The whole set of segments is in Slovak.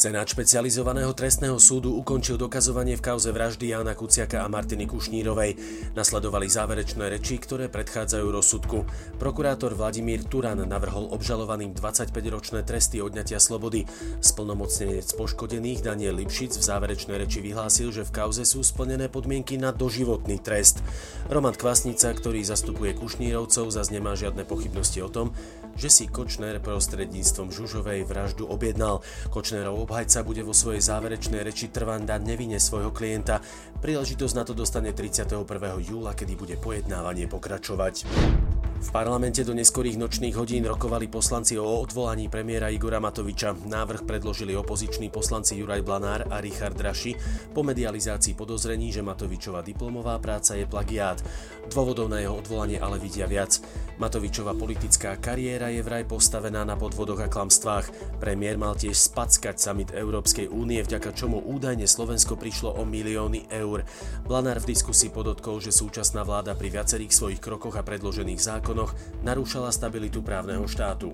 Senát špecializovaného trestného súdu ukončil dokazovanie v kauze vraždy Jána Kuciaka a Martiny Kušnírovej. Nasledovali záverečné reči, ktoré predchádzajú rozsudku. Prokurátor Vladimír Turan navrhol obžalovaným 25-ročné tresty odňatia slobody. Splnomocnenec poškodených Daniel Lipšic v záverečnej reči vyhlásil, že v kauze sú splnené podmienky na doživotný trest. Roman Kvasnica, ktorý zastupuje Kušnírovcov, zase nemá žiadne pochybnosti o tom, že si Kočner prostredníctvom Žužovej vraždu objednal. Kočnerov obhajca bude vo svojej záverečnej reči trvanda nevine svojho klienta. Príležitosť na to dostane 31. júla, kedy bude pojednávanie pokračovať. V parlamente do neskorých nočných hodín rokovali poslanci o odvolaní premiéra Igora Matoviča. Návrh predložili opoziční poslanci Juraj Blanár a Richard Raši po medializácii podozrení, že Matovičova diplomová práca je plagiát. Dôvodov na jeho odvolanie ale vidia viac. Matovičova politická kariéra je vraj postavená na podvodoch a klamstvách. Premiér mal tiež spackať summit Európskej únie, vďaka čomu údajne Slovensko prišlo o milióny eur. Blanár v diskusii podotkol, že súčasná vláda pri viacerých svojich krokoch a predložených zákonoch zákonoch narúšala stabilitu právneho štátu.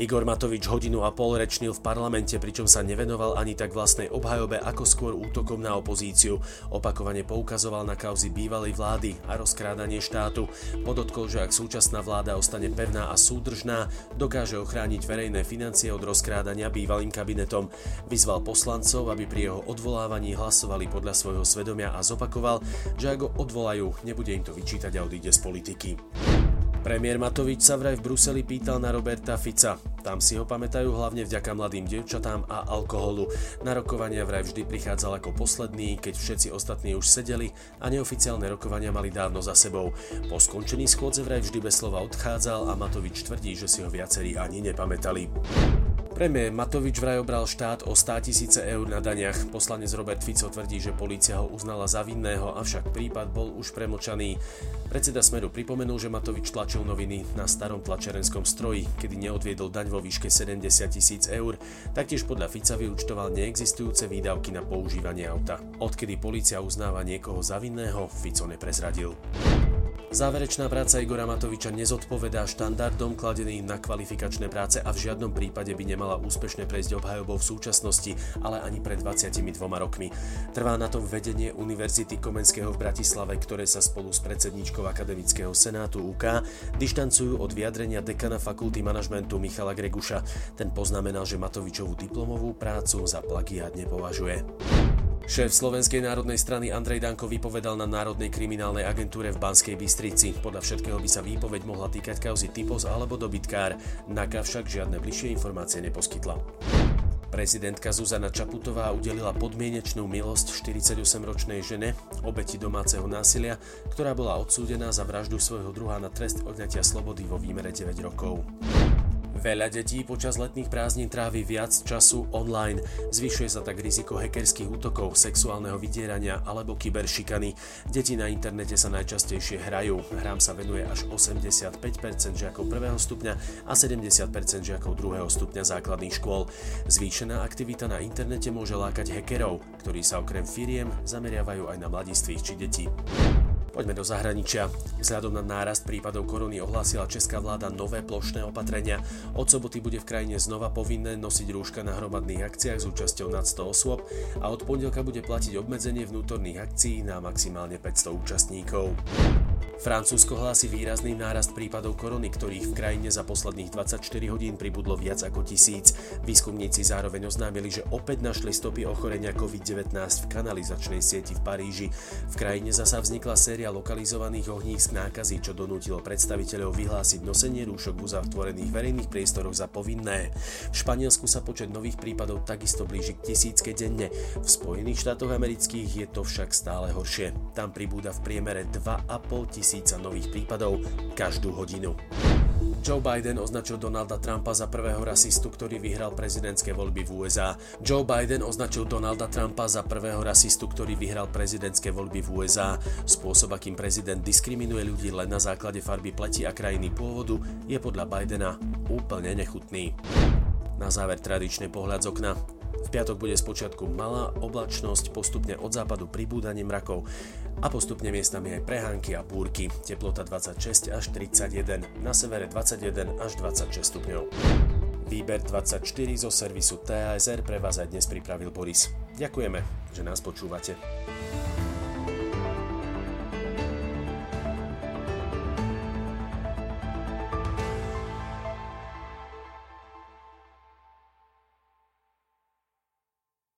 Igor Matovič hodinu a pol rečnil v parlamente, pričom sa nevenoval ani tak vlastnej obhajobe, ako skôr útokom na opozíciu. Opakovane poukazoval na kauzy bývalej vlády a rozkrádanie štátu. Podotkol, že ak súčasná vláda ostane pevná a súdržná, dokáže ochrániť verejné financie od rozkrádania bývalým kabinetom. Vyzval poslancov, aby pri jeho odvolávaní hlasovali podľa svojho svedomia a zopakoval, že ak ho odvolajú, nebude im to vyčítať a odíde z politiky. Premiér Matovič sa vraj v Bruseli pýtal na Roberta Fica. Tam si ho pamätajú hlavne vďaka mladým dievčatám a alkoholu. Na rokovania vraj vždy prichádzal ako posledný, keď všetci ostatní už sedeli a neoficiálne rokovania mali dávno za sebou. Po skončení schôdze vraj vždy bez slova odchádzal a Matovič tvrdí, že si ho viacerí ani nepamätali. Premiér Matovič vraj obral štát o 100 tisíce eur na daniach. Poslanec Robert Fico tvrdí, že polícia ho uznala za vinného, avšak prípad bol už premočaný. Predseda Smeru pripomenul, že Matovič tlačil noviny na starom tlačerenskom stroji, kedy neodviedol daň vo výške 70 tisíc eur. Taktiež podľa Fica vyúčtoval neexistujúce výdavky na používanie auta. Odkedy polícia uznáva niekoho za vinného, Fico neprezradil. Záverečná práca Igora Matoviča nezodpovedá štandardom kladeným na kvalifikačné práce a v žiadnom prípade by nemala úspešne prejsť obhajobou v súčasnosti, ale ani pred 22 rokmi. Trvá na tom vedenie Univerzity Komenského v Bratislave, ktoré sa spolu s predsedničkou Akademického senátu UK dištancujú od vyjadrenia dekana fakulty manažmentu Michala Greguša. Ten poznamenal, že Matovičovú diplomovú prácu za plagiát nepovažuje. Šéf Slovenskej národnej strany Andrej Danko vypovedal na Národnej kriminálnej agentúre v Banskej Bystrici. Podľa všetkého by sa výpoveď mohla týkať kauzy Typos alebo dobytkár. Naka však žiadne bližšie informácie neposkytla. Prezidentka Zuzana Čaputová udelila podmienečnú milosť 48-ročnej žene, obeti domáceho násilia, ktorá bola odsúdená za vraždu svojho druha na trest odňatia slobody vo výmere 9 rokov. Veľa detí počas letných prázdnin trávi viac času online. Zvyšuje sa tak riziko hackerských útokov, sexuálneho vydierania alebo kyberšikany. Deti na internete sa najčastejšie hrajú. Hrám sa venuje až 85% žiakov prvého stupňa a 70% žiakov druhého stupňa základných škôl. Zvýšená aktivita na internete môže lákať hackerov, ktorí sa okrem firiem zameriavajú aj na mladistvých či deti. Poďme do zahraničia. Vzhľadom na nárast prípadov korony ohlásila česká vláda nové plošné opatrenia. Od soboty bude v krajine znova povinné nosiť rúška na hromadných akciách s účasťou nad 100 osôb a od pondelka bude platiť obmedzenie vnútorných akcií na maximálne 500 účastníkov. Francúzsko hlási výrazný nárast prípadov korony, ktorých v krajine za posledných 24 hodín pribudlo viac ako tisíc. Výskumníci zároveň oznámili, že opäť našli stopy ochorenia COVID-19 v kanalizačnej sieti v Paríži. V krajine zasa vznikla séria lokalizovaných ohnízk nákazy, čo donútilo predstaviteľov vyhlásiť nosenie rúšok v uzatvorených verejných priestoroch za povinné. V Španielsku sa počet nových prípadov takisto blíži k tisícke denne. V Spojených štátoch amerických je to však stále horšie. Tam pribúda v priemere 2,5 tisíc tisíca nových prípadov každú hodinu. Joe Biden označil Donalda Trumpa za prvého rasistu, ktorý vyhral prezidentské voľby v USA. Joe Biden označil Donalda Trumpa za prvého rasistu, ktorý vyhral prezidentské voľby v USA. Spôsob, akým prezident diskriminuje ľudí len na základe farby pleti a krajiny pôvodu, je podľa Bidena úplne nechutný. Na záver tradičný pohľad z okna. Piatok bude spočiatku malá oblačnosť, postupne od západu pribúdanie mrakov a postupne miestami aj prehánky a búrky. Teplota 26 až 31, na severe 21 až 26 stupňov. Výber 24 zo servisu TASR pre vás aj dnes pripravil Boris. Ďakujeme, že nás počúvate.